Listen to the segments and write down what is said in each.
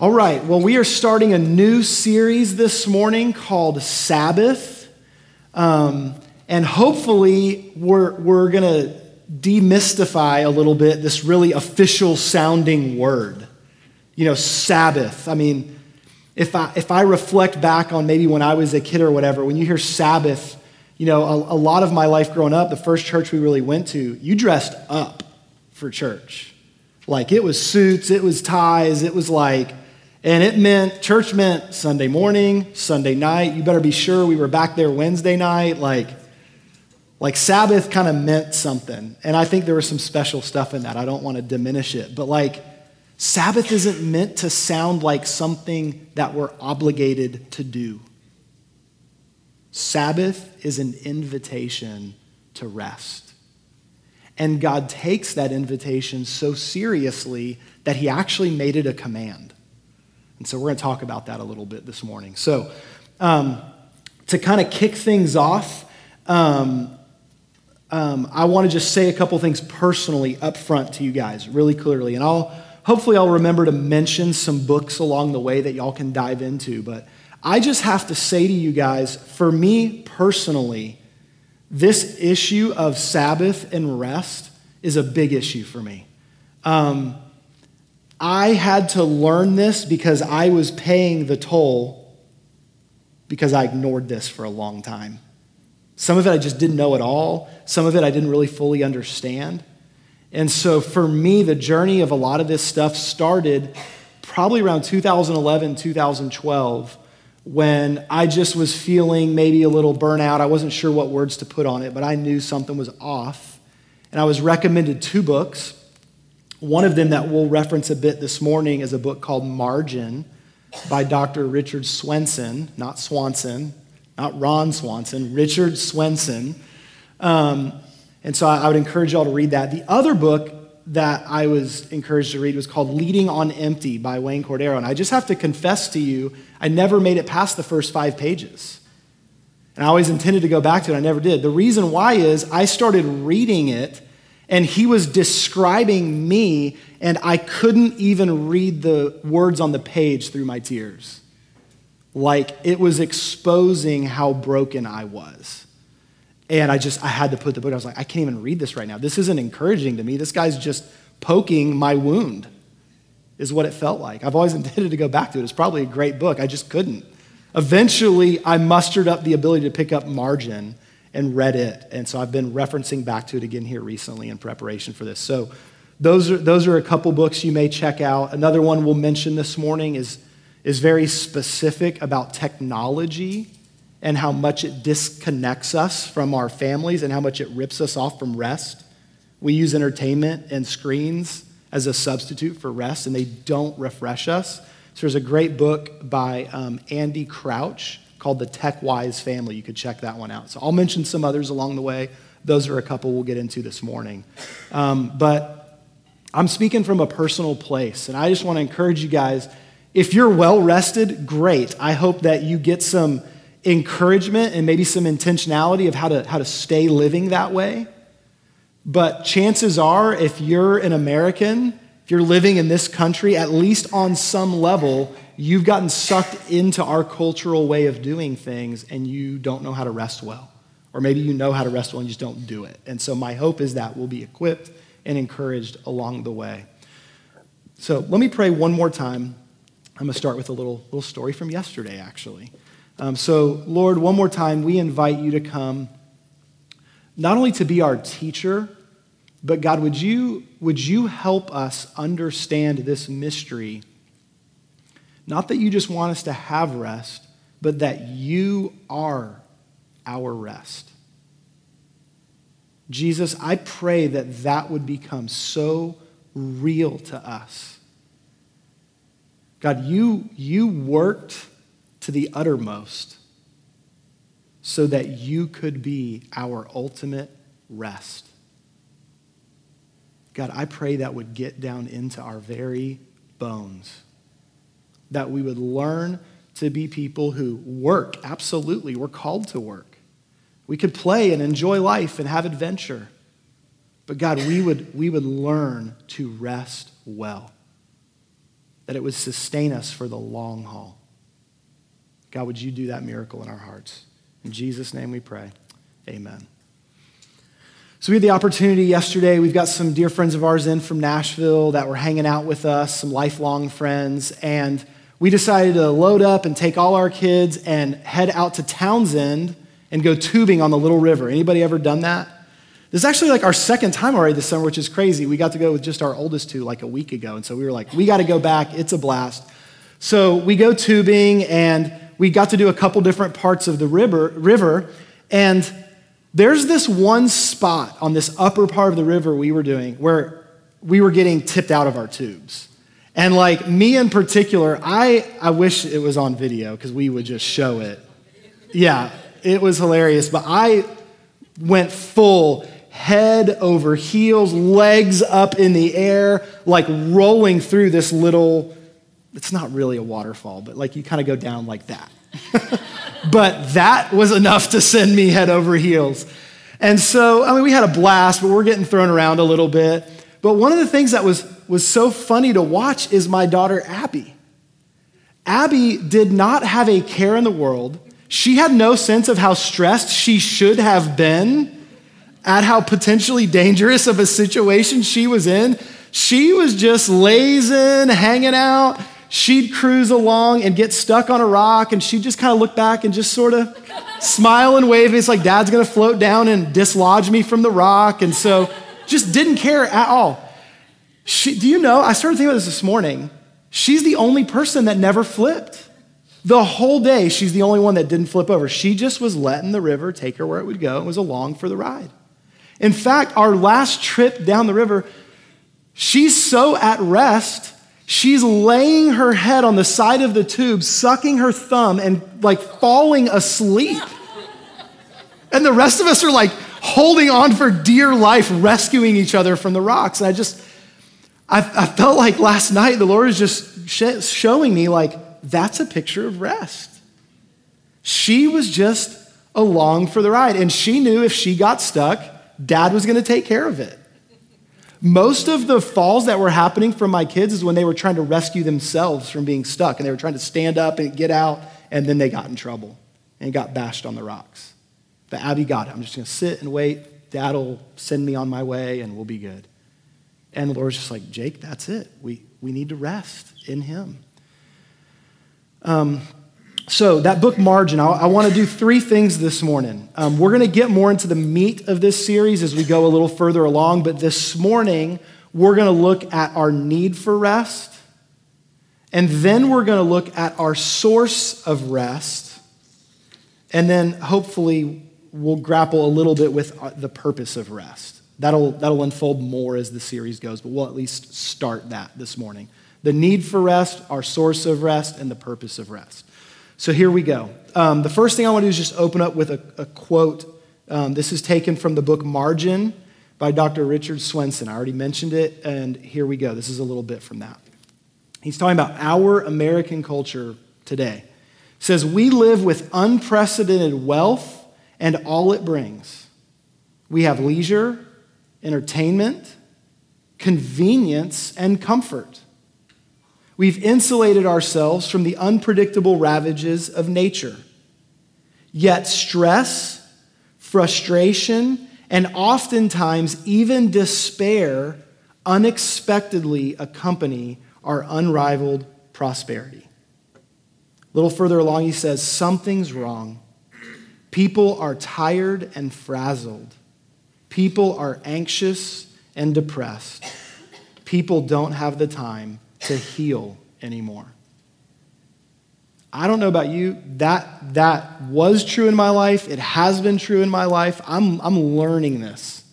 All right, well, we are starting a new series this morning called Sabbath. Um, and hopefully, we're, we're going to demystify a little bit this really official sounding word. You know, Sabbath. I mean, if I, if I reflect back on maybe when I was a kid or whatever, when you hear Sabbath, you know, a, a lot of my life growing up, the first church we really went to, you dressed up for church. Like it was suits, it was ties, it was like, and it meant, church meant Sunday morning, Sunday night. You better be sure we were back there Wednesday night. Like, like Sabbath kind of meant something. And I think there was some special stuff in that. I don't want to diminish it. But like, Sabbath isn't meant to sound like something that we're obligated to do. Sabbath is an invitation to rest. And God takes that invitation so seriously that he actually made it a command. And so we're going to talk about that a little bit this morning. So, um, to kind of kick things off, um, um, I want to just say a couple things personally up front to you guys, really clearly. And I'll hopefully I'll remember to mention some books along the way that y'all can dive into. But I just have to say to you guys, for me personally, this issue of Sabbath and rest is a big issue for me. Um, I had to learn this because I was paying the toll because I ignored this for a long time. Some of it I just didn't know at all, some of it I didn't really fully understand. And so for me, the journey of a lot of this stuff started probably around 2011, 2012, when I just was feeling maybe a little burnout. I wasn't sure what words to put on it, but I knew something was off. And I was recommended two books. One of them that we'll reference a bit this morning is a book called Margin by Dr. Richard Swenson, not Swanson, not Ron Swanson, Richard Swenson. Um, and so I, would encourage y'all to read that. The other book that I was encouraged to read was called Leading on Empty by Wayne Cordeiro. And I just have to confess to you, I never made it past the first five pages. And I always intended to go back to it, I never did. The reason why is I started reading it and he was describing me, and I couldn't even read the words on the page through my tears. Like it was exposing how broken I was. And I just, I had to put the book, I was like, I can't even read this right now. This isn't encouraging to me. This guy's just poking my wound, is what it felt like. I've always intended to go back to it. It's probably a great book. I just couldn't. Eventually, I mustered up the ability to pick up Margin and read it. And so I've been referencing back to it again here recently in preparation for this. So those are, those are a couple books you may check out. Another one we'll mention this morning is, is very specific about technology and how much it disconnects us from our families and how much it rips us off from rest. We use entertainment and screens as a substitute for rest, and they don't refresh us. So there's a great book by um, Andy Crouch called The Tech Wise Family. You could check that one out. So I'll mention some others along the way. Those are a couple we'll get into this morning. Um, but I'm speaking from a personal place, and I just want to encourage you guys if you're well rested, great. I hope that you get some encouragement and maybe some intentionality of how to, how to stay living that way. But chances are, if you're an American, if you're living in this country, at least on some level, you've gotten sucked into our cultural way of doing things and you don't know how to rest well. Or maybe you know how to rest well and you just don't do it. And so my hope is that we'll be equipped and encouraged along the way. So let me pray one more time. I'm going to start with a little, little story from yesterday, actually. Um, so, Lord, one more time, we invite you to come, not only to be our teacher, but God, would you, would you help us understand this mystery not that you just want us to have rest, but that you are our rest. Jesus, I pray that that would become so real to us. God, you, you worked to the uttermost so that you could be our ultimate rest. God, I pray that would get down into our very bones that we would learn to be people who work. Absolutely, we're called to work. We could play and enjoy life and have adventure. But God, we would, we would learn to rest well. that it would sustain us for the long haul. God, would you do that miracle in our hearts? In Jesus' name we pray. Amen. So we had the opportunity yesterday. We've got some dear friends of ours in from Nashville that were hanging out with us, some lifelong friends, and we decided to load up and take all our kids and head out to Townsend and go tubing on the Little River. Anybody ever done that? This is actually like our second time already this summer, which is crazy. We got to go with just our oldest two like a week ago, and so we were like, we got to go back. It's a blast. So we go tubing, and we got to do a couple different parts of the river, river and there's this one spot on this upper part of the river we were doing where we were getting tipped out of our tubes. And like me in particular, I, I wish it was on video because we would just show it. Yeah, it was hilarious. But I went full head over heels, legs up in the air, like rolling through this little, it's not really a waterfall, but like you kind of go down like that. but that was enough to send me head over heels. And so, I mean, we had a blast, but we're getting thrown around a little bit. But one of the things that was, was so funny to watch is my daughter, Abby. Abby did not have a care in the world. She had no sense of how stressed she should have been at how potentially dangerous of a situation she was in. She was just lazing, hanging out she'd cruise along and get stuck on a rock, and she'd just kind of look back and just sort of smile and wave. It's like, Dad's gonna float down and dislodge me from the rock. And so just didn't care at all. She, do you know? I started thinking about this this morning. She's the only person that never flipped. The whole day, she's the only one that didn't flip over. She just was letting the river take her where it would go and was along for the ride. In fact, our last trip down the river, she's so at rest She's laying her head on the side of the tube, sucking her thumb, and like falling asleep. And the rest of us are like holding on for dear life, rescuing each other from the rocks. And I just, I, I felt like last night the Lord is just sh- showing me, like, that's a picture of rest. She was just along for the ride. And she knew if she got stuck, dad was going to take care of it. Most of the falls that were happening from my kids is when they were trying to rescue themselves from being stuck and they were trying to stand up and get out, and then they got in trouble and got bashed on the rocks. But Abby got it. I'm just going to sit and wait. Dad'll send me on my way and we'll be good. And the Lord's just like, Jake, that's it. We, we need to rest in Him. Um, so, that book margin, I, I want to do three things this morning. Um, we're going to get more into the meat of this series as we go a little further along, but this morning, we're going to look at our need for rest, and then we're going to look at our source of rest, and then hopefully, we'll grapple a little bit with uh, the purpose of rest. That'll, that'll unfold more as the series goes, but we'll at least start that this morning. The need for rest, our source of rest, and the purpose of rest. So here we go. Um, the first thing I want to do is just open up with a, a quote. Um, this is taken from the book Margin by Dr. Richard Swenson. I already mentioned it, and here we go. This is a little bit from that. He's talking about our American culture today. He says, We live with unprecedented wealth and all it brings. We have leisure, entertainment, convenience, and comfort. We've insulated ourselves from the unpredictable ravages of nature. Yet stress, frustration, and oftentimes even despair unexpectedly accompany our unrivaled prosperity. A little further along, he says, Something's wrong. People are tired and frazzled. People are anxious and depressed. People don't have the time to heal anymore. I don't know about you, that, that was true in my life. It has been true in my life. I'm, I'm learning this.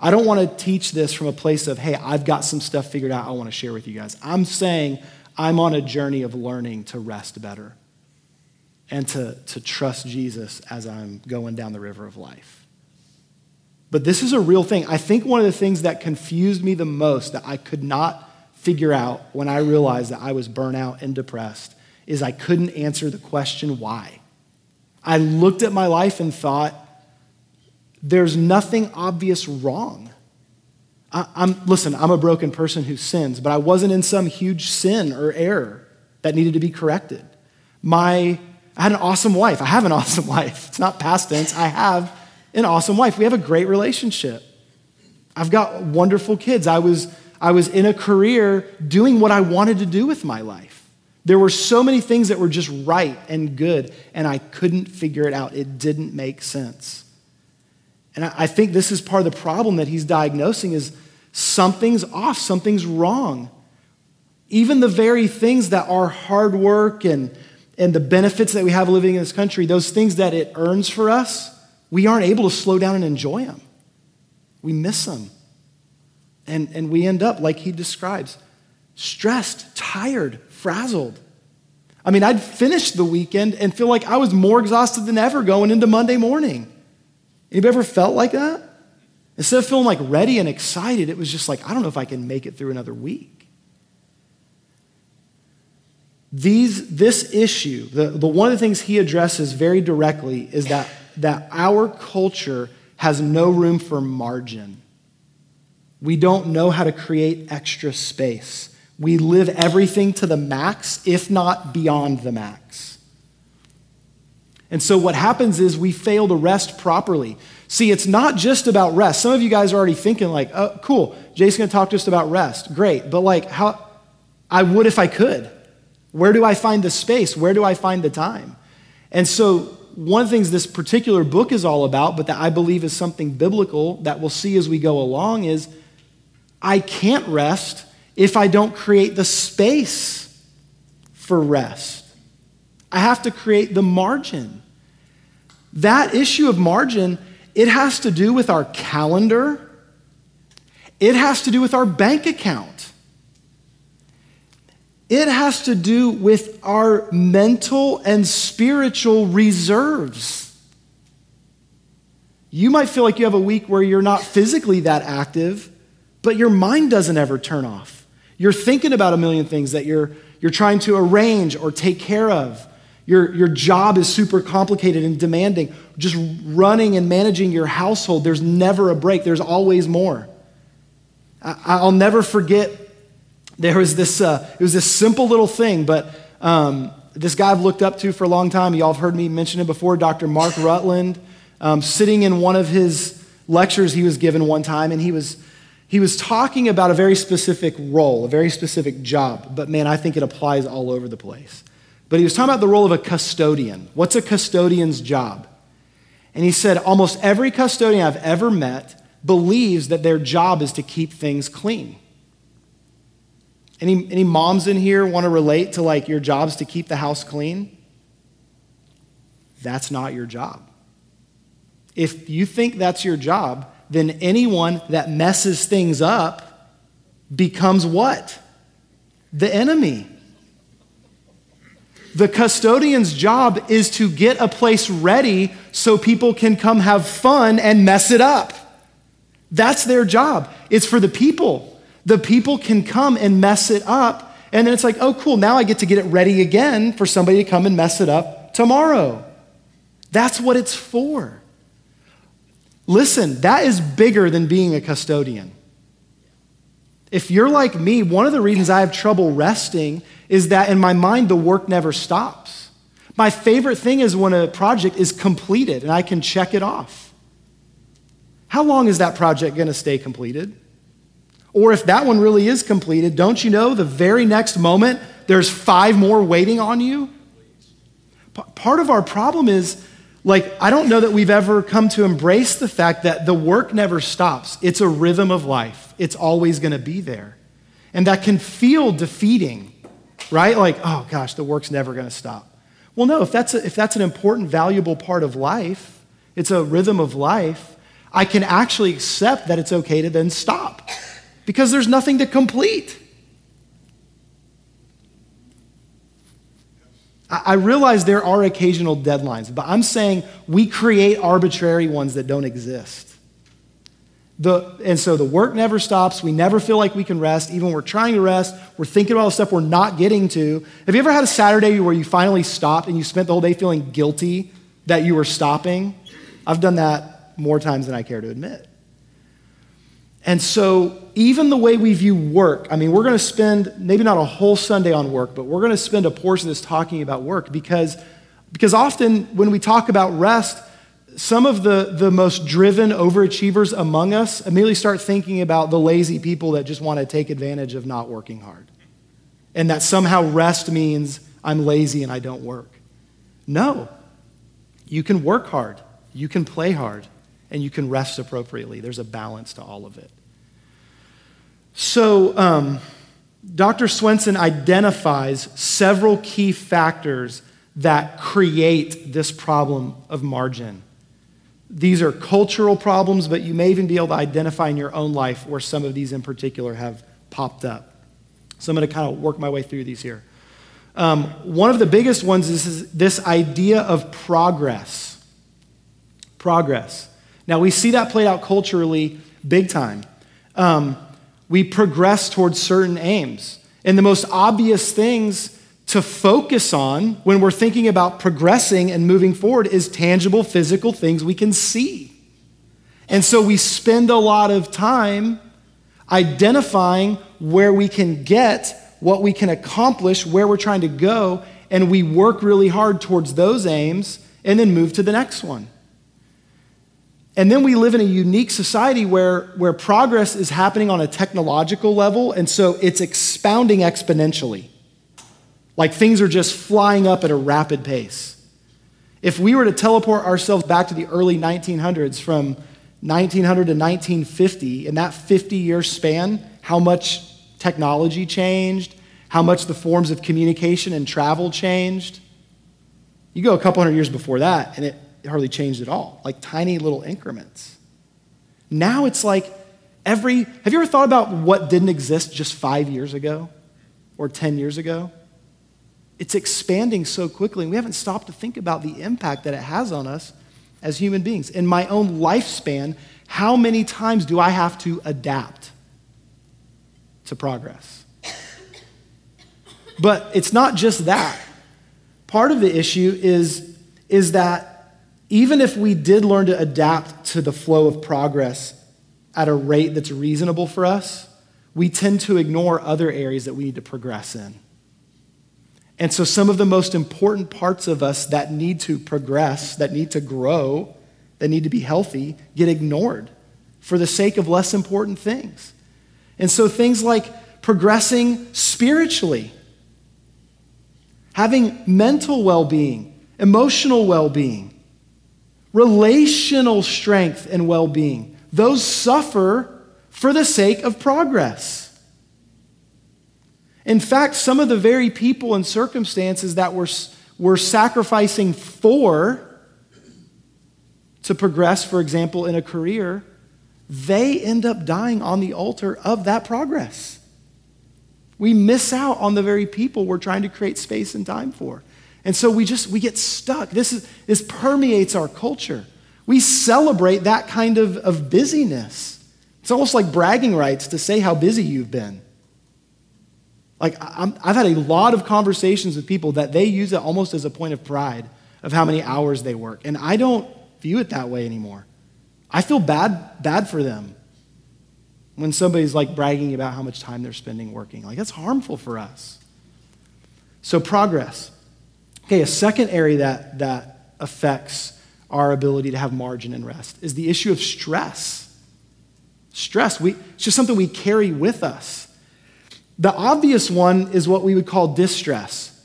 I don't want to teach this from a place of, hey, I've got some stuff figured out I want to share with you guys. I'm saying I'm on a journey of learning to rest better and to, to trust Jesus as I'm going down the river of life. But this is a real thing. I think one of the things that confused me the most that I could not figure out when I realized that I was burnout and depressed is I couldn't answer the question why. I looked at my life and thought, there's nothing obvious wrong. I, am listen, I'm a broken person who sins, but I wasn't in some huge sin or error that needed to be corrected. My I had an awesome wife. I have an awesome wife. It's not past tense. I have an awesome wife. We have a great relationship. I've got wonderful kids. I was, I was in a career doing what I wanted to do with my life. There were so many things that were just right and good, and I couldn't figure it out. It didn't make sense. And I think this is part of the problem that he's diagnosing is something's off, something's wrong. Even the very things that are hard work and, and the benefits that we have living in this country, those things that it earns for us, we aren't able to slow down and enjoy them. We miss them. And, and we end up, like he describes, stressed, tired, frazzled. I mean, I'd finish the weekend and feel like I was more exhausted than ever going into Monday morning. Anybody ever felt like that? Instead of feeling like ready and excited, it was just like, I don't know if I can make it through another week. These, this issue, the, the one of the things he addresses very directly is that, that our culture has no room for margin. We don't know how to create extra space. We live everything to the max, if not beyond the max. And so what happens is we fail to rest properly. See, it's not just about rest. Some of you guys are already thinking, like, oh, cool, Jason's gonna talk to us about rest. Great. But, like, how I would if I could. Where do I find the space? Where do I find the time? And so, one of the things this particular book is all about, but that I believe is something biblical that we'll see as we go along, is I can't rest if I don't create the space for rest. I have to create the margin. That issue of margin, it has to do with our calendar, it has to do with our bank account. It has to do with our mental and spiritual reserves. You might feel like you have a week where you're not physically that active, but your mind doesn't ever turn off. You're thinking about a million things that you're, you're trying to arrange or take care of. Your, your job is super complicated and demanding. Just running and managing your household, there's never a break, there's always more. I, I'll never forget there was this, uh, it was this simple little thing, but um, this guy I've looked up to for a long time, y'all have heard me mention it before, Dr. Mark Rutland, um, sitting in one of his lectures he was given one time, and he was, he was talking about a very specific role, a very specific job, but man, I think it applies all over the place. But he was talking about the role of a custodian. What's a custodian's job? And he said, almost every custodian I've ever met believes that their job is to keep things clean. Any, any moms in here want to relate to like your jobs to keep the house clean? That's not your job. If you think that's your job, then anyone that messes things up becomes what? The enemy. The custodian's job is to get a place ready so people can come have fun and mess it up. That's their job. It's for the people the people can come and mess it up. And then it's like, oh, cool, now I get to get it ready again for somebody to come and mess it up tomorrow. That's what it's for. Listen, that is bigger than being a custodian. If you're like me, one of the reasons I have trouble resting is that in my mind, the work never stops. My favorite thing is when a project is completed and I can check it off. How long is that project going to stay completed? Or if that one really is completed, don't you know the very next moment there's five more waiting on you? P- part of our problem is like, I don't know that we've ever come to embrace the fact that the work never stops. It's a rhythm of life, it's always going to be there. And that can feel defeating, right? Like, oh gosh, the work's never going to stop. Well, no, if that's, a, if that's an important, valuable part of life, it's a rhythm of life, I can actually accept that it's okay to then stop because there's nothing to complete. I realize there are occasional deadlines, but I'm saying we create arbitrary ones that don't exist. The, and so the work never stops. We never feel like we can rest. Even when we're trying to rest, we're thinking about the stuff we're not getting to. Have you ever had a Saturday where you finally stopped and you spent the whole day feeling guilty that you were stopping? I've done that more times than I care to admit. And so, even the way we view work, I mean, we're going to spend maybe not a whole Sunday on work, but we're going to spend a portion of this talking about work because, because often when we talk about rest, some of the, the most driven overachievers among us immediately start thinking about the lazy people that just want to take advantage of not working hard. And that somehow rest means I'm lazy and I don't work. No. You can work hard, you can play hard, and you can rest appropriately. There's a balance to all of it. So, um, Dr. Swenson identifies several key factors that create this problem of margin. These are cultural problems, but you may even be able to identify in your own life where some of these in particular have popped up. So I'm going to kind of work my way through these here. Um, one of the biggest ones is this idea of progress. Progress. Now, we see that played out culturally big time. Um, we progress towards certain aims. And the most obvious things to focus on when we're thinking about progressing and moving forward is tangible physical things we can see. And so we spend a lot of time identifying where we can get, what we can accomplish, where we're trying to go, and we work really hard towards those aims and then move to the next one. And then we live in a unique society where, where progress is happening on a technological level, and so it's expounding exponentially. Like things are just flying up at a rapid pace. If we were to teleport ourselves back to the early 1900s from 1900 to 1950, in that 50 year span, how much technology changed, how much the forms of communication and travel changed. You go a couple hundred years before that, and it hardly changed at all, like tiny little increments. Now it's like every. Have you ever thought about what didn't exist just five years ago or 10 years ago? It's expanding so quickly, and we haven't stopped to think about the impact that it has on us as human beings. In my own lifespan, how many times do I have to adapt to progress? But it's not just that. Part of the issue is, is that even if we did learn to adapt to the flow of progress at a rate that's reasonable for us, we tend to ignore other areas that we need to progress in. And so, some of the most important parts of us that need to progress, that need to grow, that need to be healthy, get ignored for the sake of less important things. And so, things like progressing spiritually, having mental well being, emotional well being, relational strength and well being, those suffer for the sake of progress. In fact, some of the very people and circumstances that we're, we're sacrificing for to progress, for example, in a career, they end up dying on the altar of that progress. We miss out on the very people we're trying to create space and time for. And so we just we get stuck. This is this permeates our culture. We celebrate that kind of, of busyness. It's almost like bragging rights to say how busy you've been. Like, i have had a lot of conversations with people that they use it almost as a point of pride of how many hours they work. And I don't view it that way anymore. I feel bad, bad for them when somebody's like bragging about how much time they're spending working. Like, that's harmful for us. So, progress. Okay, a second area that, that affects our ability to have margin and rest is the issue of stress. Stress, we, it's just something we carry with us. The obvious one is what we would call distress.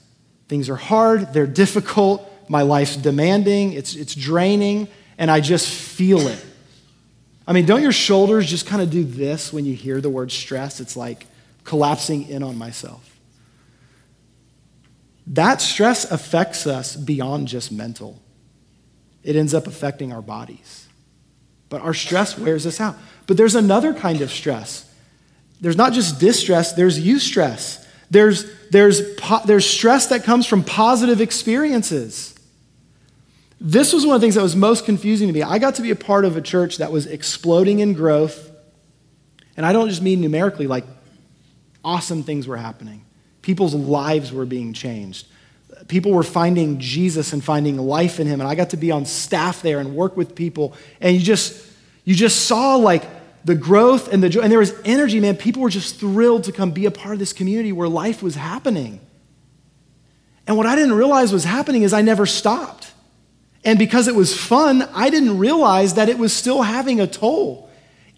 Things are hard, they're difficult, my life's demanding, it's, it's draining, and I just feel it. I mean, don't your shoulders just kind of do this when you hear the word stress? It's like collapsing in on myself. That stress affects us beyond just mental, it ends up affecting our bodies. But our stress wears us out. But there's another kind of stress there's not just distress, there's eustress. There's, there's, there's stress that comes from positive experiences. This was one of the things that was most confusing to me. I got to be a part of a church that was exploding in growth. And I don't just mean numerically, like awesome things were happening. People's lives were being changed. People were finding Jesus and finding life in him. And I got to be on staff there and work with people. And you just, you just saw like the growth and the joy, and there was energy, man. People were just thrilled to come be a part of this community where life was happening. And what I didn't realize was happening is I never stopped. And because it was fun, I didn't realize that it was still having a toll.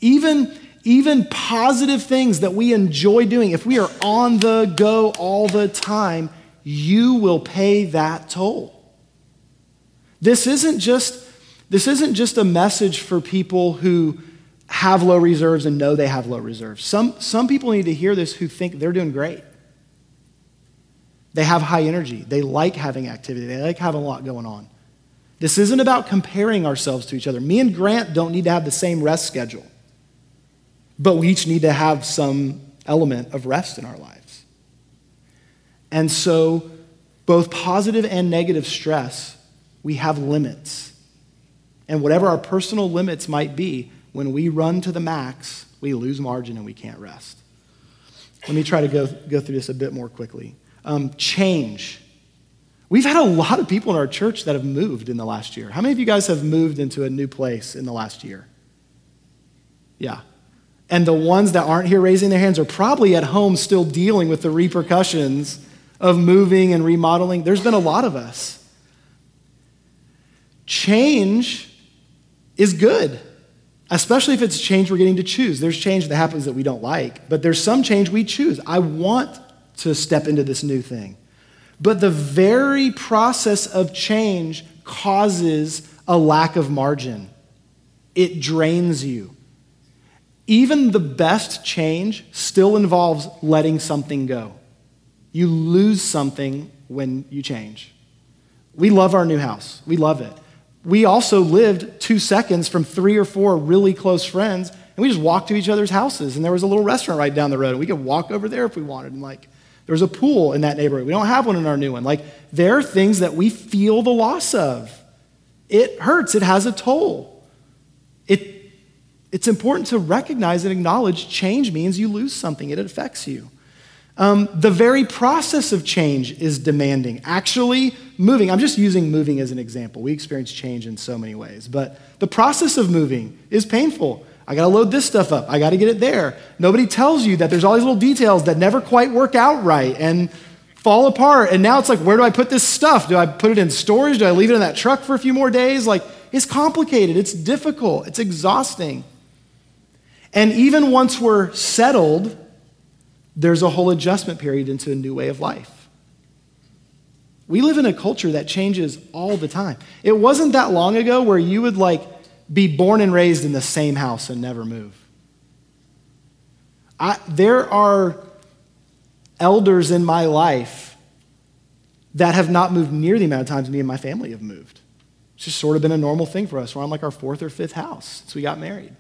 Even, even positive things that we enjoy doing, if we are on the go all the time, you will pay that toll. This isn't just, this isn't just a message for people who have low reserves and know they have low reserves. Some, some people need to hear this who think they're doing great. They have high energy. They like having activity. They like having a lot going on. This isn't about comparing ourselves to each other. Me and Grant don't need to have the same rest schedule, but we each need to have some element of rest in our lives. And so, both positive and negative stress, we have limits. And whatever our personal limits might be, when we run to the max, we lose margin and we can't rest. Let me try to go, go through this a bit more quickly. Um, change. We've had a lot of people in our church that have moved in the last year. How many of you guys have moved into a new place in the last year? Yeah. And the ones that aren't here raising their hands are probably at home still dealing with the repercussions of moving and remodeling. There's been a lot of us. Change is good, especially if it's change we're getting to choose. There's change that happens that we don't like, but there's some change we choose. I want to step into this new thing. But the very process of change causes a lack of margin, it drains you. Even the best change still involves letting something go. You lose something when you change. We love our new house, we love it. We also lived two seconds from three or four really close friends, and we just walked to each other's houses. And there was a little restaurant right down the road, and we could walk over there if we wanted. And like, there was a pool in that neighborhood. We don't have one in our new one. Like, there are things that we feel the loss of. It hurts, it has a toll. It, it's important to recognize and acknowledge change means you lose something, it affects you. Um, the very process of change is demanding. Actually, moving, I'm just using moving as an example. We experience change in so many ways, but the process of moving is painful. I got to load this stuff up. I got to get it there. Nobody tells you that there's all these little details that never quite work out right and fall apart. And now it's like, where do I put this stuff? Do I put it in storage? Do I leave it in that truck for a few more days? Like, it's complicated. It's difficult. It's exhausting. And even once we're settled, there's a whole adjustment period into a new way of life. We live in a culture that changes all the time. It wasn't that long ago where you would like be born and raised in the same house and never move. I, there are elders in my life that have not moved near the amount of times me and my family have moved. It's just sort of been a normal thing for us. We're on like our fourth or fifth house since we got married.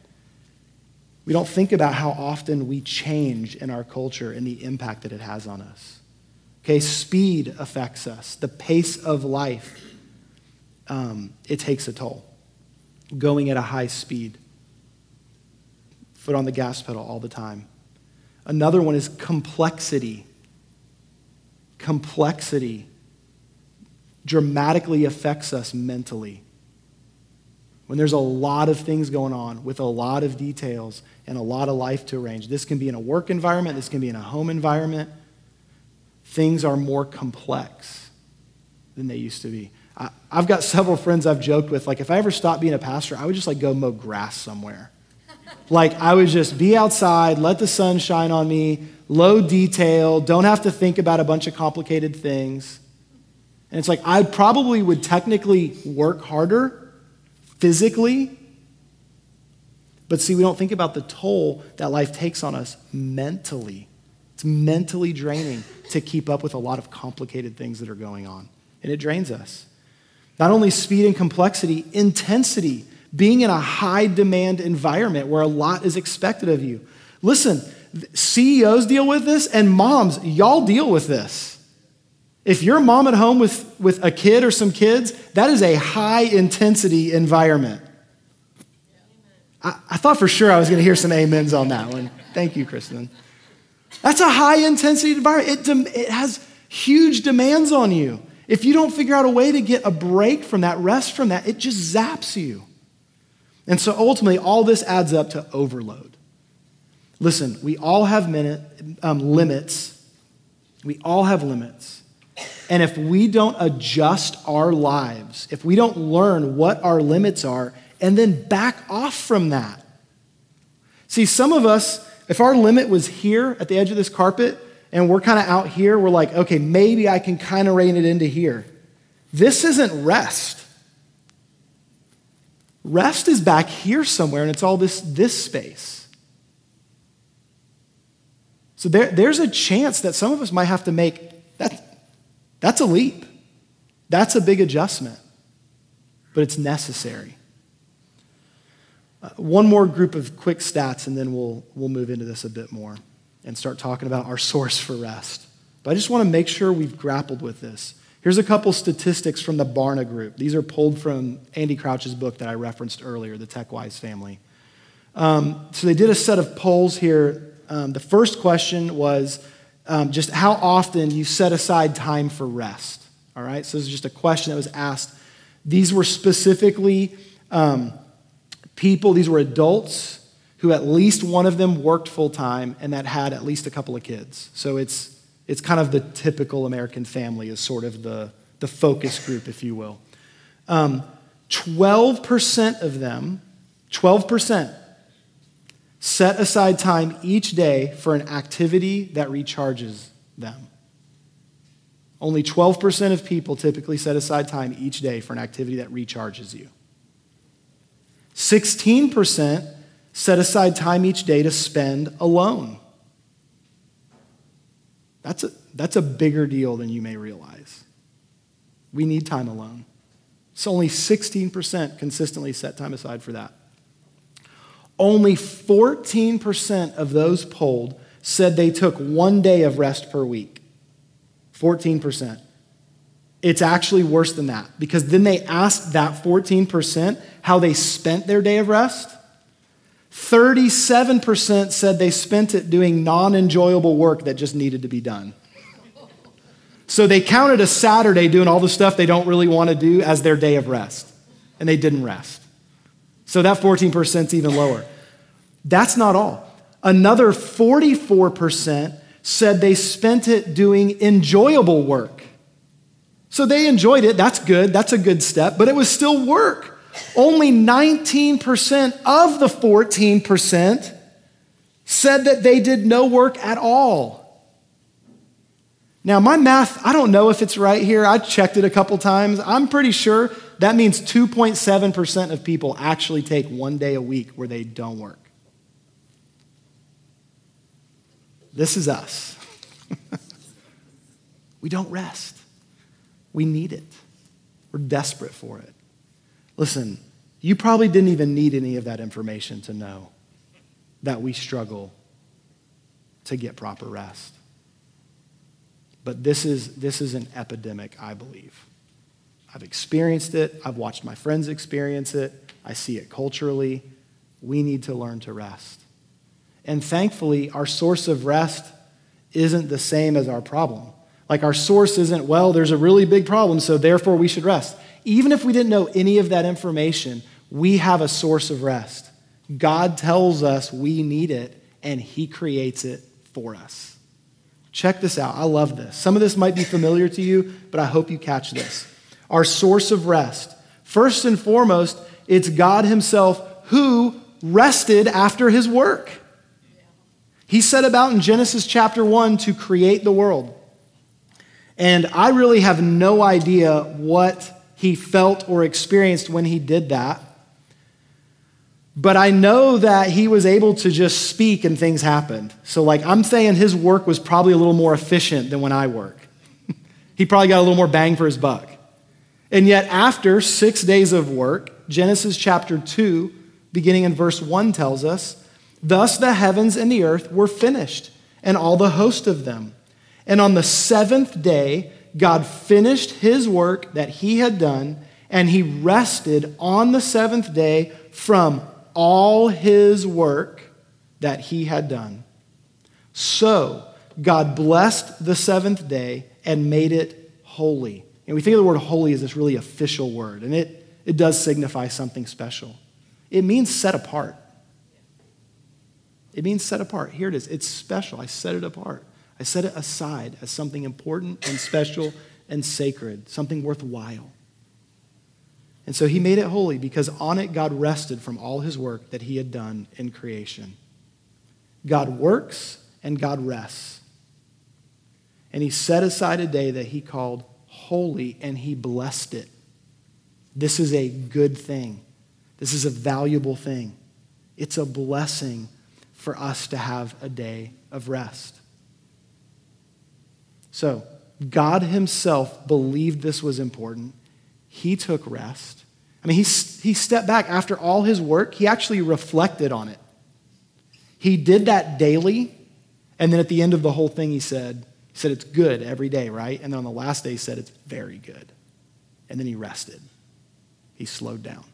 We don't think about how often we change in our culture and the impact that it has on us. Okay, speed affects us, the pace of life, um, it takes a toll going at a high speed, foot on the gas pedal all the time. Another one is complexity. Complexity dramatically affects us mentally. When there's a lot of things going on with a lot of details and a lot of life to arrange, this can be in a work environment, this can be in a home environment. Things are more complex than they used to be. I, have got several friends I've joked with, like, if I ever stopped being a pastor, I would just like go mow grass somewhere. like, I would just be outside, let the sun shine on me, low detail, don't have to think about a bunch of complicated things. And it's like, I probably would technically work harder physically. But see, we don't think about the toll that life takes on us mentally. It's mentally draining to keep up with a lot of complicated things that are going on, and it drains us. Not only speed and complexity, intensity, being in a high demand environment where a lot is expected of you. Listen, CEOs deal with this, and moms, y'all deal with this. If you're a mom at home with, with a kid or some kids, that is a high intensity environment. I, I thought for sure I was going to hear some amens on that one. Thank you, Kristen. That's a high intensity environment. It, it has huge demands on you. If you don't figure out a way to get a break from that, rest from that, it just zaps you. And so ultimately, all this adds up to overload. Listen, we all have minute, um, limits. We all have limits. And if we don't adjust our lives, if we don't learn what our limits are, and then back off from that. See, some of us, if our limit was here at the edge of this carpet, and we're kind of out here, we're like, okay, maybe I can kind of rein it into here. This isn't rest. Rest is back here somewhere, and it's all this, this space. So there, there's a chance that some of us might have to make that. That's a leap. That's a big adjustment, but it's necessary. Uh, one more group of quick stats, and then we'll, we'll move into this a bit more and start talking about our source for rest. But I just want to make sure we've grappled with this. Here's a couple statistics from the Barna Group. These are pulled from Andy Crouch's book that I referenced earlier, The TechWise Family. Um, so they did a set of polls here. Um, the first question was um, just how often you set aside time for rest. All right, so this is just a question that was asked. These were specifically um, people, these were adults who at least one of them worked full time and that had at least a couple of kids. So it's it's kind of the typical American family, is sort of the, the focus group, if you will. Um, 12% of them, 12%, set aside time each day for an activity that recharges them. Only 12% of people typically set aside time each day for an activity that recharges you. 16% set aside time each day to spend alone. That's a, that's a bigger deal than you may realize. We need time alone. It's only 16% consistently set time aside for that. Only 14% of those polled said they took one day of rest per week. 14%. It's actually worse than that because then they asked that 14% how they spent their day of rest. 37% said they spent it doing non enjoyable work that just needed to be done. So they counted a Saturday doing all the stuff they don't really want to do as their day of rest, and they didn't rest. So that 14% is even lower. That's not all. Another 44% said they spent it doing enjoyable work. So they enjoyed it. That's good. That's a good step, but it was still work. Only 19% of the 14% said that they did no work at all. Now, my math, I don't know if it's right here. I checked it a couple times. I'm pretty sure that means 2.7% of people actually take one day a week where they don't work. This is us. we don't rest. We need it. We're desperate for it. Listen, you probably didn't even need any of that information to know that we struggle to get proper rest. But this is, this is an epidemic, I believe. I've experienced it, I've watched my friends experience it, I see it culturally. We need to learn to rest. And thankfully, our source of rest isn't the same as our problem. Like our source isn't, well, there's a really big problem, so therefore we should rest even if we didn't know any of that information, we have a source of rest. God tells us we need it, and He creates it for us. Check this out. I love this. Some of this might be familiar to you, but I hope you catch this. Our source of rest. First and foremost, it's God Himself who rested after His work. He set about in Genesis chapter 1 to create the world. And I really have no idea what he felt or experienced when he did that. But I know that he was able to just speak and things happened. So, like, I'm saying his work was probably a little more efficient than when I work. he probably got a little more bang for his buck. And yet, after six days of work, Genesis chapter 2, beginning in verse 1, tells us, Thus the heavens and the earth were finished, and all the host of them. And on the seventh day, God finished his work that he had done, and he rested on the seventh day from all his work that he had done. So, God blessed the seventh day and made it holy. And we think of the word holy as this really official word, and it, it does signify something special. It means set apart. It means set apart. Here it is. It's special. I set it apart. I set it aside as something important and special and sacred, something worthwhile. And so he made it holy because on it God rested from all his work that he had done in creation. God works and God rests. And he set aside a day that he called holy and he blessed it. This is a good thing. This is a valuable thing. It's a blessing for us to have a day of rest. So, God Himself believed this was important. He took rest. I mean, he, he stepped back after all his work, he actually reflected on it. He did that daily, and then at the end of the whole thing, he said, he said it's good every day, right? And then on the last day, he said it's very good. And then he rested. He slowed down.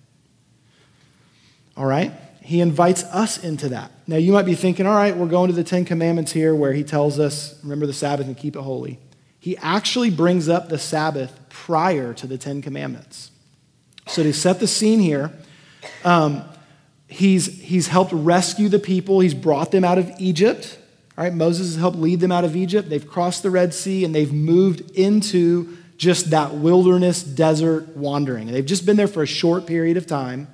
All right? He invites us into that. Now, you might be thinking, all right, we're going to the Ten Commandments here where he tells us, remember the Sabbath and keep it holy. He actually brings up the Sabbath prior to the Ten Commandments. So, to set the scene here, um, he's, he's helped rescue the people, he's brought them out of Egypt. All right, Moses has helped lead them out of Egypt. They've crossed the Red Sea and they've moved into just that wilderness desert wandering. They've just been there for a short period of time.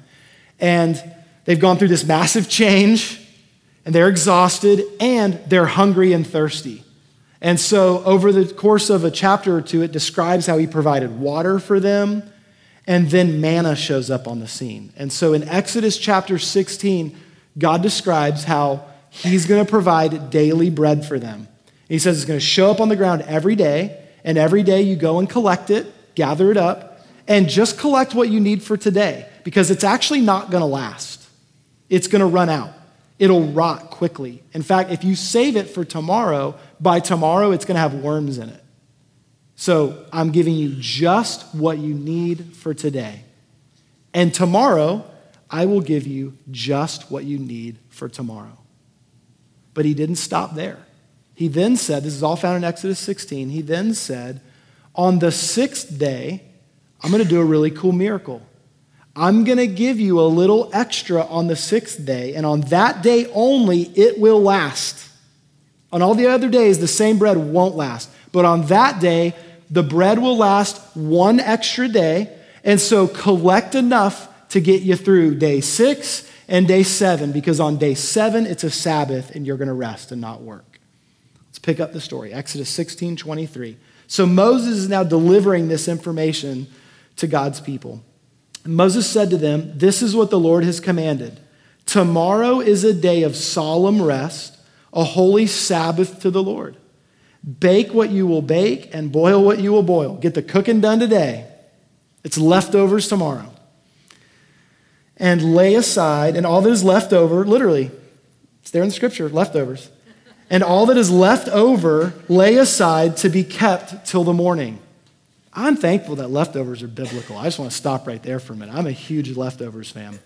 And They've gone through this massive change and they're exhausted and they're hungry and thirsty. And so, over the course of a chapter or two, it describes how he provided water for them, and then manna shows up on the scene. And so, in Exodus chapter 16, God describes how he's going to provide daily bread for them. He says it's going to show up on the ground every day, and every day you go and collect it, gather it up, and just collect what you need for today, because it's actually not going to last it's going to run out. It'll rot quickly. In fact, if you save it for tomorrow, by tomorrow it's going to have worms in it. So I'm giving you just what you need for today. And tomorrow, I will give you just what you need for tomorrow. But he didn't stop there. He then said, this is all found in Exodus 16. He then said, On the sixth day, I'm going to do a really cool miracle. I'm going to give you a little extra on the sixth day, and on that day only, it will last. On all the other days, the same bread won't last. But on that day, the bread will last one extra day. And so collect enough to get you through day six and day seven, because on day seven, it's a Sabbath and you're going to rest and not work. Let's pick up the story Exodus 16 23. So Moses is now delivering this information to God's people. Moses said to them, This is what the Lord has commanded. Tomorrow is a day of solemn rest, a holy Sabbath to the Lord. Bake what you will bake and boil what you will boil. Get the cooking done today. It's leftovers tomorrow. And lay aside, and all that is left over, literally, it's there in the scripture, leftovers. And all that is left over, lay aside to be kept till the morning. I'm thankful that leftovers are biblical. I just want to stop right there for a minute. I'm a huge leftovers fan.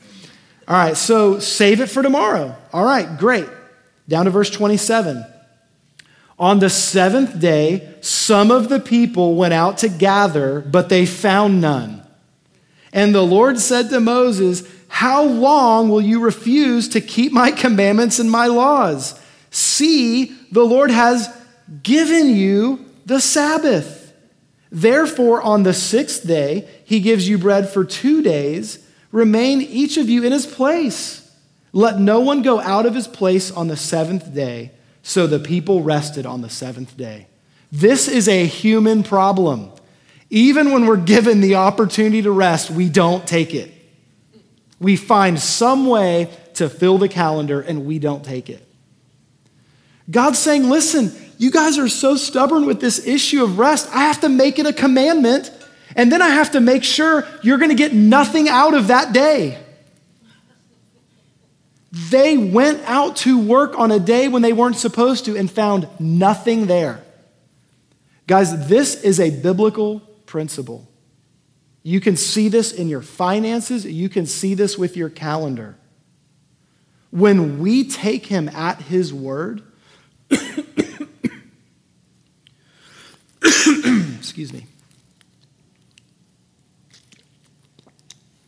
All right, so save it for tomorrow. All right, great. Down to verse 27. On the seventh day, some of the people went out to gather, but they found none. And the Lord said to Moses, How long will you refuse to keep my commandments and my laws? See, the Lord has given you the Sabbath. Therefore, on the sixth day, he gives you bread for two days. Remain each of you in his place. Let no one go out of his place on the seventh day. So the people rested on the seventh day. This is a human problem. Even when we're given the opportunity to rest, we don't take it. We find some way to fill the calendar and we don't take it. God's saying, listen, you guys are so stubborn with this issue of rest. I have to make it a commandment, and then I have to make sure you're going to get nothing out of that day. They went out to work on a day when they weren't supposed to and found nothing there. Guys, this is a biblical principle. You can see this in your finances, you can see this with your calendar. When we take him at his word, Excuse me.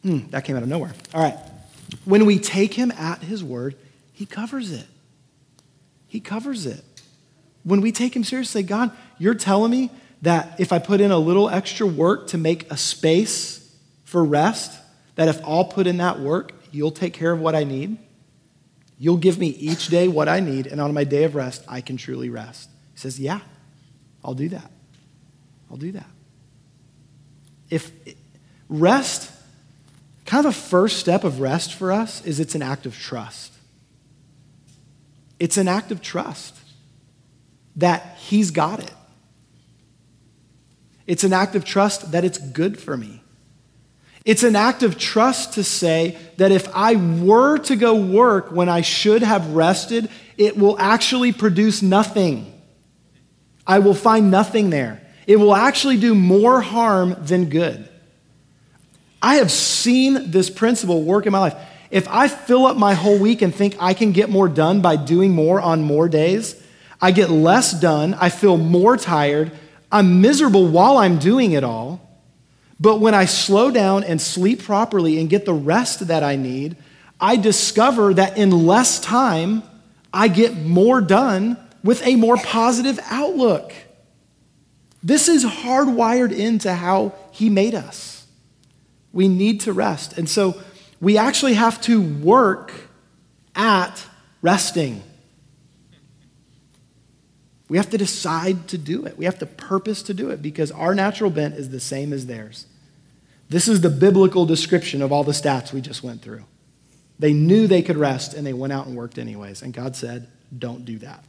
Mm, that came out of nowhere. All right. When we take him at his word, he covers it. He covers it. When we take Him seriously, God, you're telling me that if I put in a little extra work to make a space for rest, that if I'll put in that work, you'll take care of what I need? You'll give me each day what I need, and on my day of rest, I can truly rest. He says, Yeah, I'll do that. I'll do that. If rest, kind of the first step of rest for us is it's an act of trust. It's an act of trust that He's got it. It's an act of trust that it's good for me. It's an act of trust to say that if I were to go work when I should have rested, it will actually produce nothing. I will find nothing there. It will actually do more harm than good. I have seen this principle work in my life. If I fill up my whole week and think I can get more done by doing more on more days, I get less done, I feel more tired, I'm miserable while I'm doing it all. But when I slow down and sleep properly and get the rest that I need, I discover that in less time, I get more done with a more positive outlook. This is hardwired into how He made us. We need to rest. And so we actually have to work at resting. We have to decide to do it. We have to purpose to do it because our natural bent is the same as theirs. This is the biblical description of all the stats we just went through. They knew they could rest and they went out and worked anyways. And God said, don't do that.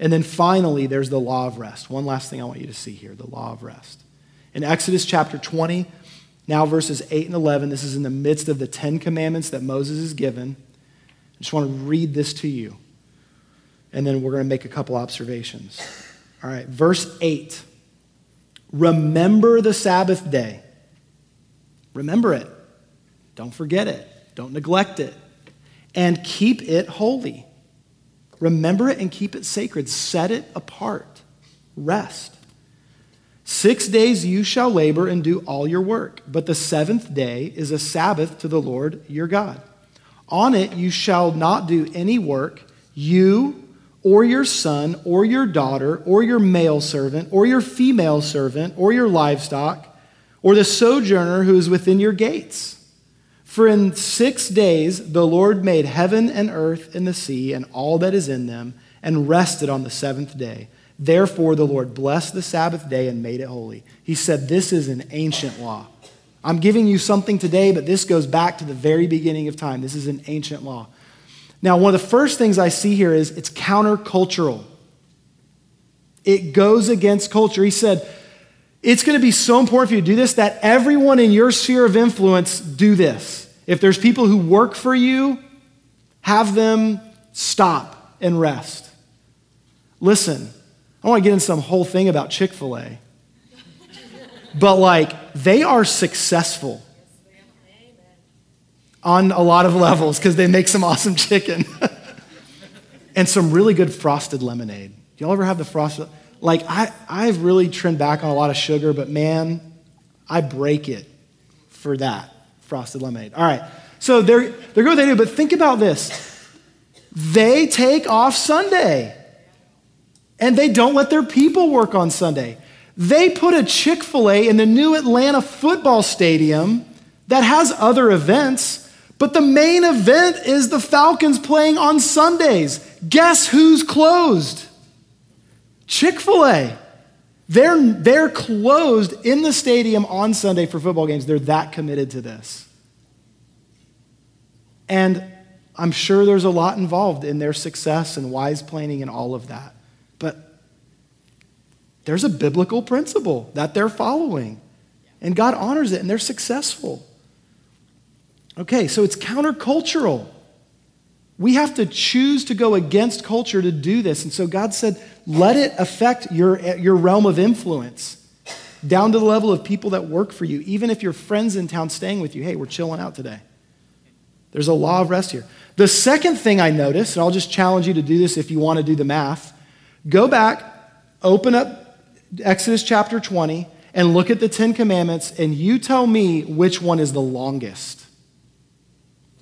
And then finally, there's the law of rest. One last thing I want you to see here the law of rest. In Exodus chapter 20, now verses 8 and 11, this is in the midst of the Ten Commandments that Moses has given. I just want to read this to you and then we're going to make a couple observations. All right, verse 8. Remember the Sabbath day. Remember it. Don't forget it. Don't neglect it. And keep it holy. Remember it and keep it sacred. Set it apart. Rest. Six days you shall labor and do all your work, but the seventh day is a Sabbath to the Lord your God. On it you shall not do any work, you or your son or your daughter or your male servant or your female servant or your livestock or the sojourner who is within your gates. For in six days the Lord made heaven and earth and the sea and all that is in them and rested on the seventh day. Therefore the Lord blessed the Sabbath day and made it holy. He said, This is an ancient law. I'm giving you something today, but this goes back to the very beginning of time. This is an ancient law. Now, one of the first things I see here is it's countercultural. It goes against culture. He said, it's going to be so important for you to do this that everyone in your sphere of influence do this. If there's people who work for you, have them stop and rest. Listen, I want to get into some whole thing about Chick fil A. but like, they are successful on a lot of levels because they make some awesome chicken and some really good frosted lemonade. Do y'all ever have the frosted? Like, I, I've really trimmed back on a lot of sugar, but man, I break it for that frosted lemonade. All right, so they're, they're good what they do, but think about this. They take off Sunday and they don't let their people work on Sunday. They put a Chick fil A in the new Atlanta football stadium that has other events but the main event is the Falcons playing on Sundays. Guess who's closed? Chick fil A. They're, they're closed in the stadium on Sunday for football games. They're that committed to this. And I'm sure there's a lot involved in their success and wise planning and all of that. But there's a biblical principle that they're following. And God honors it, and they're successful. Okay, so it's countercultural. We have to choose to go against culture to do this. And so God said, let it affect your, your realm of influence down to the level of people that work for you. Even if your friends in town staying with you, hey, we're chilling out today. There's a law of rest here. The second thing I noticed, and I'll just challenge you to do this if you want to do the math, go back, open up Exodus chapter 20, and look at the Ten Commandments, and you tell me which one is the longest.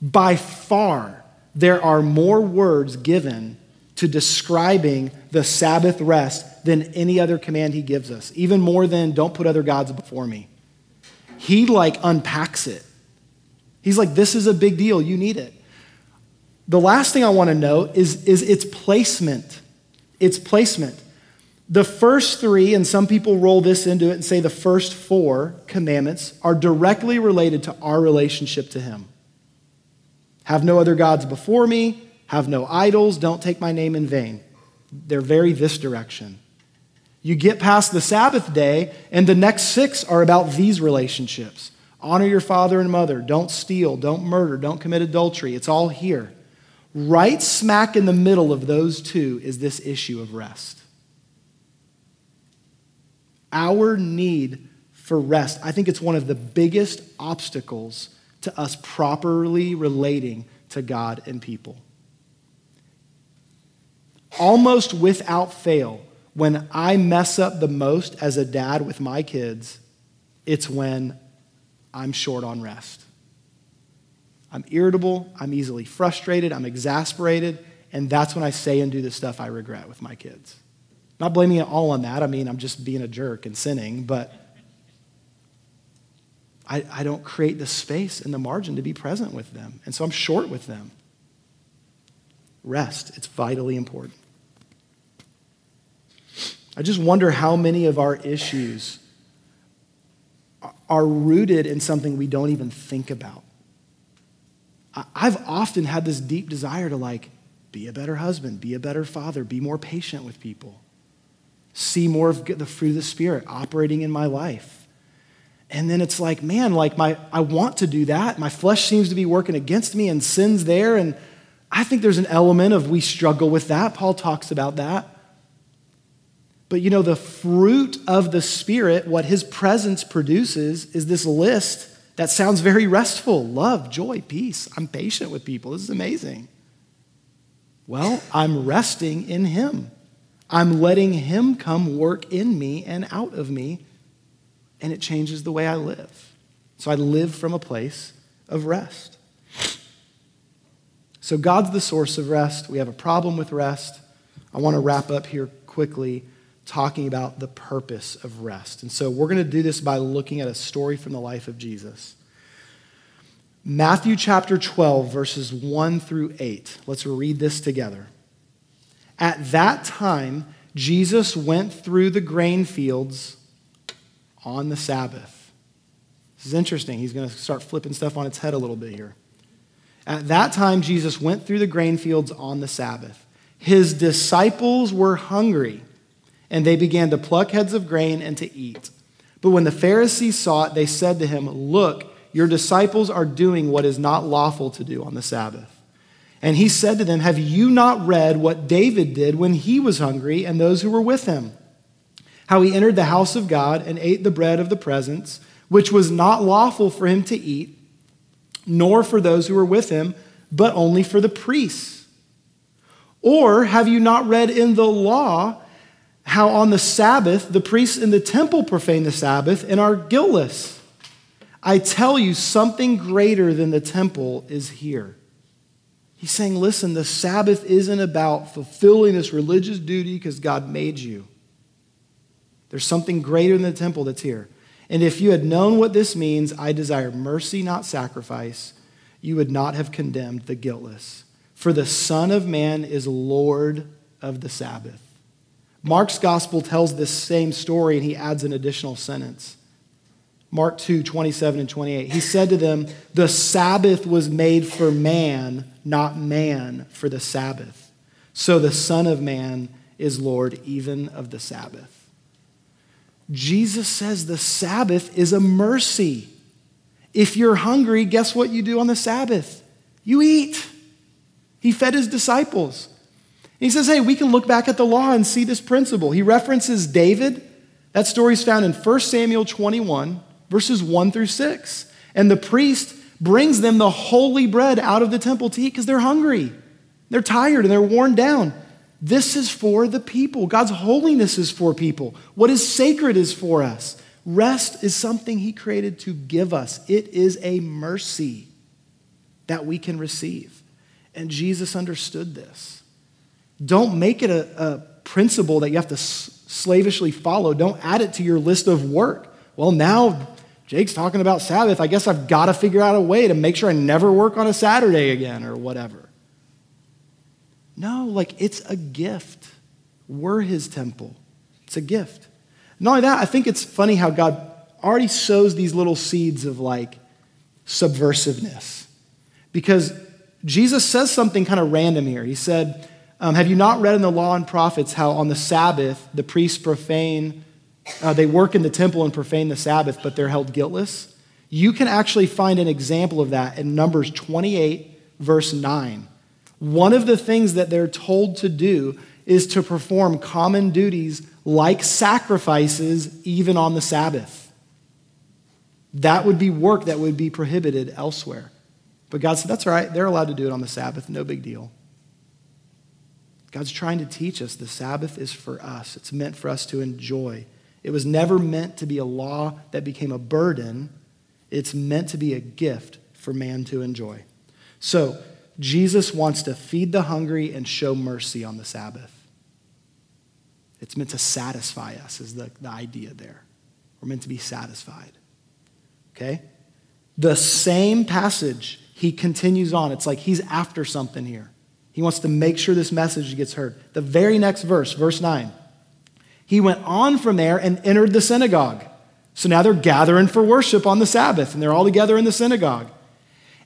By far, there are more words given to describing the Sabbath rest than any other command he gives us, even more than don't put other gods before me. He like unpacks it. He's like, this is a big deal. You need it. The last thing I want to note is, is its placement. Its placement. The first three, and some people roll this into it and say the first four commandments are directly related to our relationship to Him. Have no other gods before me, have no idols, don't take my name in vain. They're very this direction. You get past the Sabbath day, and the next six are about these relationships honor your father and mother, don't steal, don't murder, don't commit adultery. It's all here. Right smack in the middle of those two is this issue of rest. Our need for rest, I think it's one of the biggest obstacles to us properly relating to God and people. Almost without fail, when I mess up the most as a dad with my kids, it's when I'm short on rest. I'm irritable, I'm easily frustrated, I'm exasperated, and that's when I say and do the stuff I regret with my kids. Not blaming it all on that. I mean, I'm just being a jerk and sinning, but I, I don't create the space and the margin to be present with them. And so I'm short with them. Rest, it's vitally important. I just wonder how many of our issues are rooted in something we don't even think about. I've often had this deep desire to like be a better husband, be a better father, be more patient with people see more of the fruit of the Spirit operating in my life. And then it's like, man, like my I want to do that. My flesh seems to be working against me and sin's there. And I think there's an element of we struggle with that. Paul talks about that. But you know, the fruit of the Spirit, what his presence produces, is this list that sounds very restful love, joy, peace. I'm patient with people. This is amazing. Well, I'm resting in him. I'm letting Him come work in me and out of me, and it changes the way I live. So I live from a place of rest. So God's the source of rest. We have a problem with rest. I want to wrap up here quickly talking about the purpose of rest. And so we're going to do this by looking at a story from the life of Jesus. Matthew chapter 12, verses 1 through 8. Let's read this together. At that time, Jesus went through the grain fields on the Sabbath. This is interesting. He's going to start flipping stuff on its head a little bit here. At that time, Jesus went through the grain fields on the Sabbath. His disciples were hungry, and they began to pluck heads of grain and to eat. But when the Pharisees saw it, they said to him, Look, your disciples are doing what is not lawful to do on the Sabbath. And he said to them, Have you not read what David did when he was hungry and those who were with him? How he entered the house of God and ate the bread of the presence, which was not lawful for him to eat, nor for those who were with him, but only for the priests. Or have you not read in the law how on the Sabbath the priests in the temple profane the Sabbath and are guiltless? I tell you, something greater than the temple is here. He's saying, listen, the Sabbath isn't about fulfilling this religious duty because God made you. There's something greater than the temple that's here. And if you had known what this means, I desire mercy, not sacrifice, you would not have condemned the guiltless. For the Son of Man is Lord of the Sabbath. Mark's gospel tells this same story, and he adds an additional sentence. Mark 2, 27 and 28. He said to them, The Sabbath was made for man, not man for the Sabbath. So the Son of Man is Lord even of the Sabbath. Jesus says the Sabbath is a mercy. If you're hungry, guess what you do on the Sabbath? You eat. He fed his disciples. he says, hey, we can look back at the law and see this principle. He references David. That story is found in 1 Samuel 21 verses 1 through 6. And the priest brings them the holy bread out of the temple to eat because they're hungry. They're tired and they're worn down. This is for the people. God's holiness is for people. What is sacred is for us. Rest is something He created to give us, it is a mercy that we can receive. And Jesus understood this. Don't make it a, a principle that you have to s- slavishly follow. Don't add it to your list of work. Well, now Jake's talking about Sabbath. I guess I've got to figure out a way to make sure I never work on a Saturday again or whatever. No, like it's a gift. We're his temple. It's a gift. Not only that, I think it's funny how God already sows these little seeds of like subversiveness. Because Jesus says something kind of random here. He said, um, Have you not read in the law and prophets how on the Sabbath the priests profane, uh, they work in the temple and profane the Sabbath, but they're held guiltless? You can actually find an example of that in Numbers 28, verse 9. One of the things that they're told to do is to perform common duties like sacrifices even on the Sabbath. That would be work that would be prohibited elsewhere. But God said, that's all right. They're allowed to do it on the Sabbath. No big deal. God's trying to teach us the Sabbath is for us, it's meant for us to enjoy. It was never meant to be a law that became a burden, it's meant to be a gift for man to enjoy. So, Jesus wants to feed the hungry and show mercy on the Sabbath. It's meant to satisfy us, is the, the idea there. We're meant to be satisfied. Okay? The same passage, he continues on. It's like he's after something here. He wants to make sure this message gets heard. The very next verse, verse 9. He went on from there and entered the synagogue. So now they're gathering for worship on the Sabbath, and they're all together in the synagogue.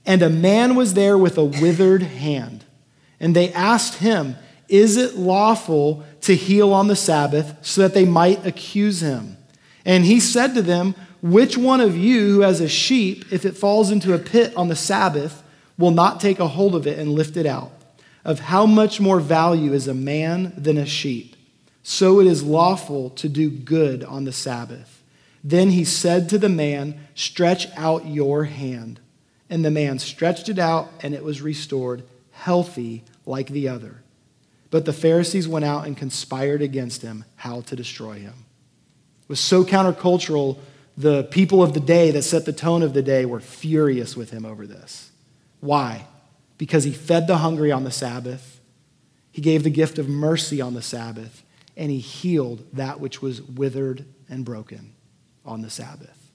And a man was there with a withered hand. And they asked him, Is it lawful to heal on the Sabbath so that they might accuse him? And he said to them, Which one of you who has a sheep, if it falls into a pit on the Sabbath, will not take a hold of it and lift it out? Of how much more value is a man than a sheep? So it is lawful to do good on the Sabbath. Then he said to the man, Stretch out your hand. And the man stretched it out, and it was restored, healthy like the other. But the Pharisees went out and conspired against him how to destroy him. It was so countercultural, the people of the day that set the tone of the day were furious with him over this. Why? Because he fed the hungry on the Sabbath, he gave the gift of mercy on the Sabbath, and he healed that which was withered and broken on the Sabbath.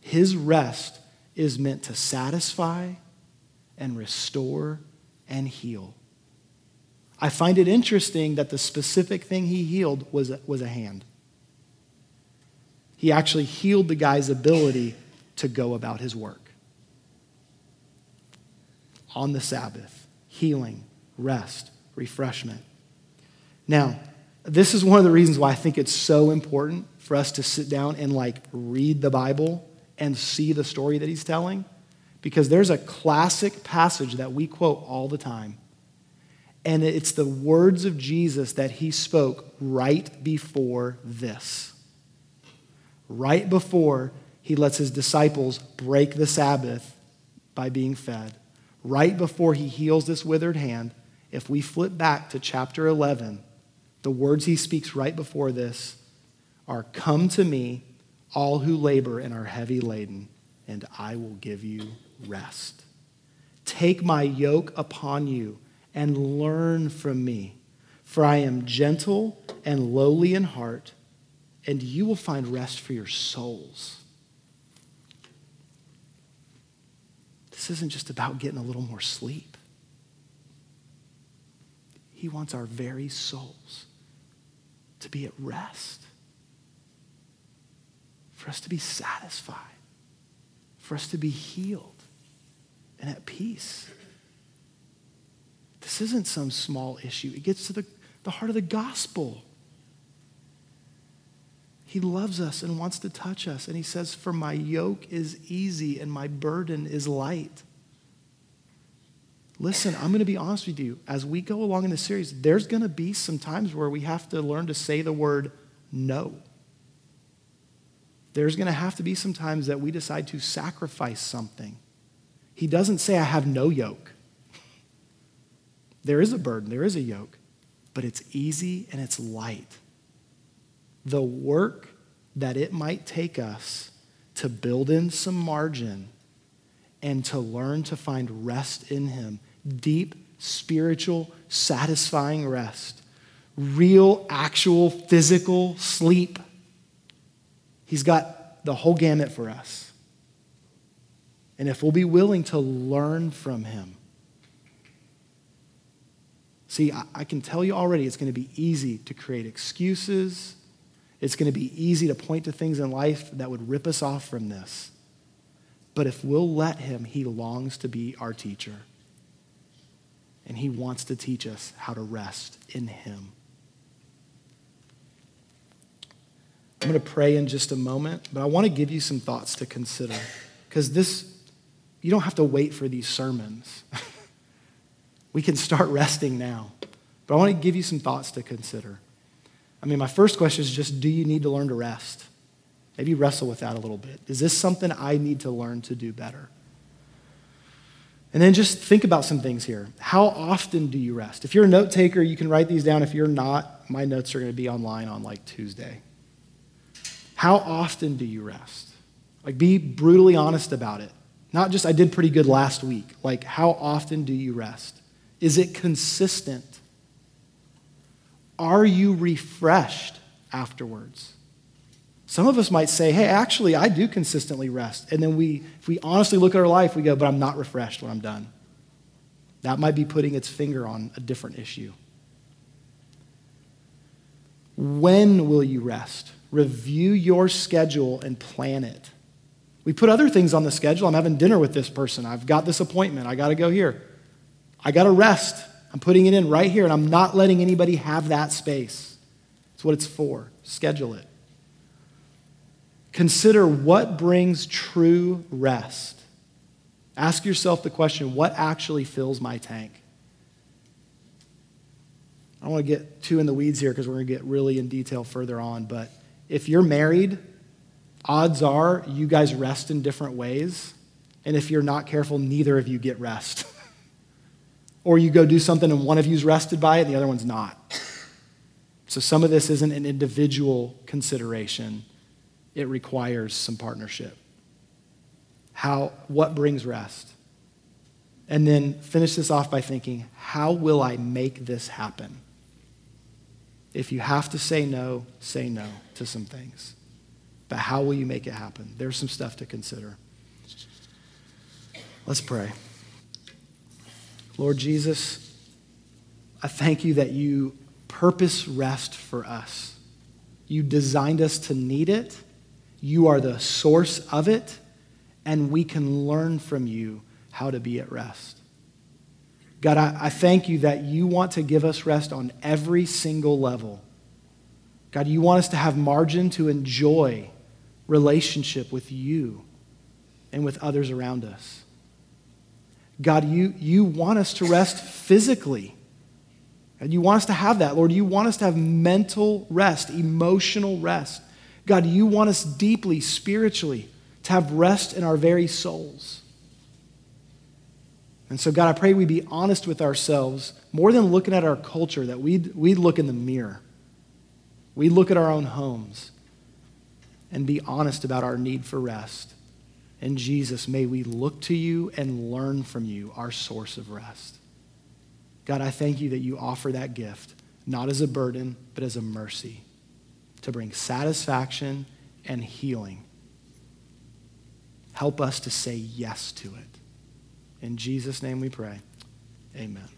His rest is meant to satisfy and restore and heal. I find it interesting that the specific thing he healed was a, was a hand. He actually healed the guy's ability to go about his work. On the Sabbath, healing, rest, refreshment. Now, this is one of the reasons why I think it's so important for us to sit down and like read the Bible and see the story that he's telling because there's a classic passage that we quote all the time. And it's the words of Jesus that he spoke right before this. Right before he lets his disciples break the Sabbath by being fed. Right before he heals this withered hand, if we flip back to chapter 11, the words he speaks right before this are Come to me, all who labor and are heavy laden, and I will give you rest. Take my yoke upon you and learn from me, for I am gentle and lowly in heart, and you will find rest for your souls. This isn't just about getting a little more sleep. He wants our very souls to be at rest for us to be satisfied, for us to be healed and at peace. This isn't some small issue, it gets to the, the heart of the gospel. He loves us and wants to touch us. And he says, For my yoke is easy and my burden is light. Listen, I'm going to be honest with you. As we go along in the series, there's going to be some times where we have to learn to say the word no there's going to have to be some times that we decide to sacrifice something. He doesn't say, I have no yoke. There is a burden, there is a yoke, but it's easy and it's light. The work that it might take us to build in some margin and to learn to find rest in Him deep, spiritual, satisfying rest, real, actual, physical sleep. He's got the whole gamut for us. And if we'll be willing to learn from him, see, I, can tell you already it's going to be easy to create excuses. It's going to be easy to point to things in life that would rip us off from this. But if we'll let him, he longs to be our teacher. And he wants to teach us how to rest in him. I'm going to pray in just a moment, but I want to give you some thoughts to consider. Because this, you don't have to wait for these sermons. we can start resting now. But I want to give you some thoughts to consider. I mean, my first question is just do you need to learn to rest? Maybe wrestle with that a little bit. Is this something I need to learn to do better? And then just think about some things here. How often do you rest? If you're a note taker, you can write these down. If you're not, my notes are going to be online on like Tuesday. How often do you rest? Like, be brutally honest about it. Not just, I did pretty good last week. Like, how often do you rest? Is it consistent? Are you refreshed afterwards? Some of us might say, hey, actually, I do consistently rest. And then we, if we honestly look at our life, we go, but I'm not refreshed when I'm done. That might be putting its finger on a different issue. When will you rest? Review your schedule and plan it. We put other things on the schedule. I'm having dinner with this person. I've got this appointment. I got to go here. I got to rest. I'm putting it in right here, and I'm not letting anybody have that space. It's what it's for. Schedule it. Consider what brings true rest. Ask yourself the question what actually fills my tank? I don't want to get too in the weeds here because we're going to get really in detail further on, but if you're married, odds are you guys rest in different ways. And if you're not careful, neither of you get rest. or you go do something and one of you's rested by it and the other one's not. So some of this isn't an individual consideration, it requires some partnership. How, what brings rest? And then finish this off by thinking, how will I make this happen? If you have to say no, say no to some things. But how will you make it happen? There's some stuff to consider. Let's pray. Lord Jesus, I thank you that you purpose rest for us. You designed us to need it. You are the source of it, and we can learn from you how to be at rest. God, I, I thank you that you want to give us rest on every single level. God, you want us to have margin to enjoy relationship with you and with others around us. God, you, you want us to rest physically. And you want us to have that, Lord. You want us to have mental rest, emotional rest. God, you want us deeply, spiritually, to have rest in our very souls. And so, God, I pray we be honest with ourselves more than looking at our culture, that we'd, we'd look in the mirror. We look at our own homes and be honest about our need for rest. And Jesus, may we look to you and learn from you, our source of rest. God, I thank you that you offer that gift, not as a burden, but as a mercy to bring satisfaction and healing. Help us to say yes to it. In Jesus' name we pray. Amen.